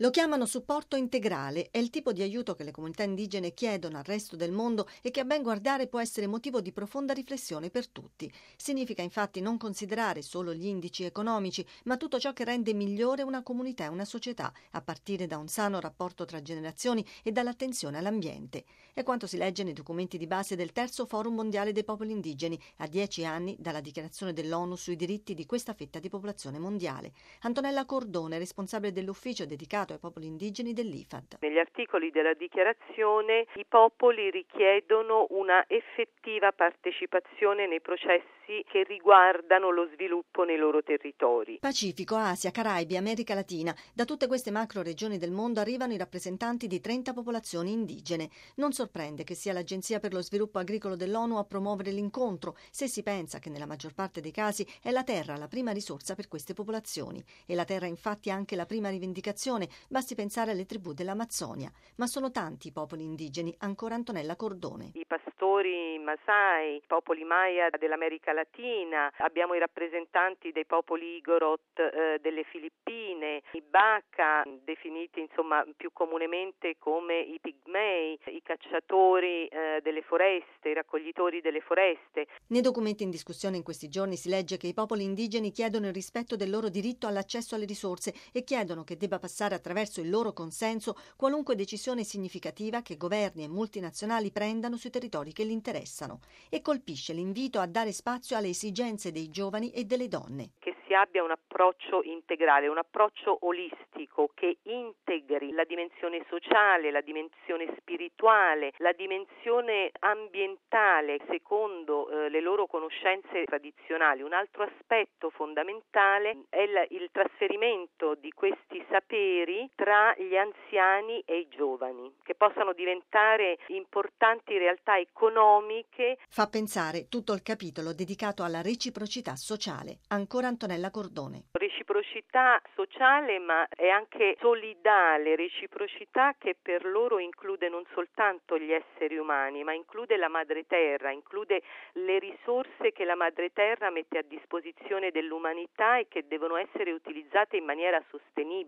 Lo chiamano supporto integrale, è il tipo di aiuto che le comunità indigene chiedono al resto del mondo e che a ben guardare può essere motivo di profonda riflessione per tutti. Significa infatti non considerare solo gli indici economici, ma tutto ciò che rende migliore una comunità e una società, a partire da un sano rapporto tra generazioni e dall'attenzione all'ambiente. È quanto si legge nei documenti di base del Terzo Forum Mondiale dei Popoli Indigeni, a dieci anni dalla dichiarazione dell'ONU sui diritti di questa fetta di popolazione mondiale. Antonella Cordone, responsabile dell'ufficio dedicato dedicato ai popoli indigeni dell'IFAD. Negli articoli della dichiarazione i popoli richiedono una effettiva partecipazione nei processi che riguardano lo sviluppo nei loro territori. Pacifico, Asia, Caraibi, America Latina, da tutte queste macro regioni del mondo arrivano i rappresentanti di 30 popolazioni indigene. Non sorprende che sia l'Agenzia per lo sviluppo agricolo dell'ONU a promuovere l'incontro, se si pensa che nella maggior parte dei casi è la terra la prima risorsa per queste popolazioni. E la terra infatti è anche la prima rivendicazione Basti pensare alle tribù dell'Amazzonia, ma sono tanti i popoli indigeni, ancora Antonella Cordone. I pastori Masai, i popoli Maya dell'America Latina, abbiamo i rappresentanti dei popoli Igorot eh, delle Filippine, i Baka, definiti insomma più comunemente come i pigmei, i cacciatori eh, delle foreste, i raccoglitori delle foreste. Nei documenti in discussione in questi giorni si legge che i popoli indigeni chiedono il rispetto del loro diritto all'accesso alle risorse e chiedono che debba passare attraverso il loro consenso qualunque decisione significativa che governi e multinazionali prendano sui territori che li interessano e colpisce l'invito a dare spazio alle esigenze dei giovani e delle donne. Che si abbia un approccio integrale, un approccio olistico che integri la dimensione sociale, la dimensione spirituale, la dimensione ambientale secondo eh, le loro conoscenze tradizionali. Un altro aspetto fondamentale è il, il trasferimento di questi saperi tra gli anziani e i giovani, che possano diventare importanti realtà economiche. Fa pensare tutto il capitolo dedicato alla reciprocità sociale. Ancora Antonella Cordone. Reciprocità sociale ma è anche solidale, reciprocità che per loro include non soltanto gli esseri umani ma include la madre terra, include le risorse che la madre terra mette a disposizione dell'umanità e che devono essere utilizzate in maniera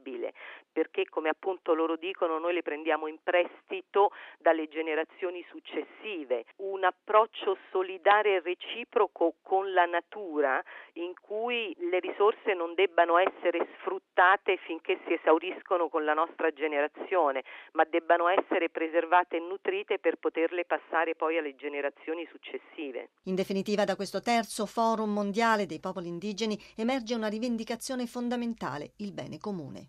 sostenibile perché come appunto loro dicono noi le prendiamo in prestito dalle generazioni successive. Un approccio solidale e reciproco con la natura in cui le risorse non debbano essere sfruttate finché si esauriscono con la nostra generazione, ma debbano essere preservate e nutrite per poterle passare poi alle generazioni successive. In definitiva, da questo terzo forum mondiale dei popoli indigeni emerge una rivendicazione fondamentale, il bene comune.